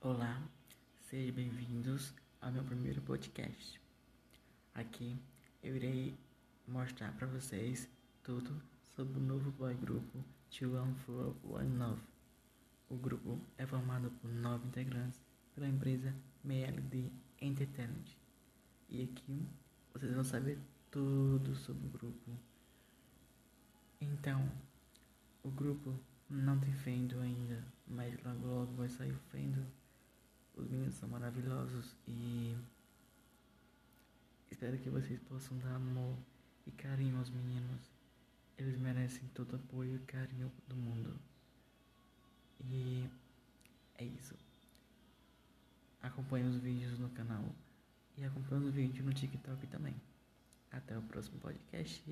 Olá, sejam bem-vindos ao meu primeiro podcast. Aqui eu irei mostrar para vocês tudo sobre o novo boy grupo One Four One Love. O grupo é formado por nove integrantes pela empresa MLD Entertainment. E aqui vocês vão saber tudo sobre o grupo. Então, o grupo não tem fendo ainda, mas logo logo vai sair o. Os meninos são maravilhosos e espero que vocês possam dar amor e carinho aos meninos. Eles merecem todo apoio e carinho do mundo. E é isso. Acompanhe os vídeos no canal e acompanhe os vídeos no TikTok também. Até o próximo podcast.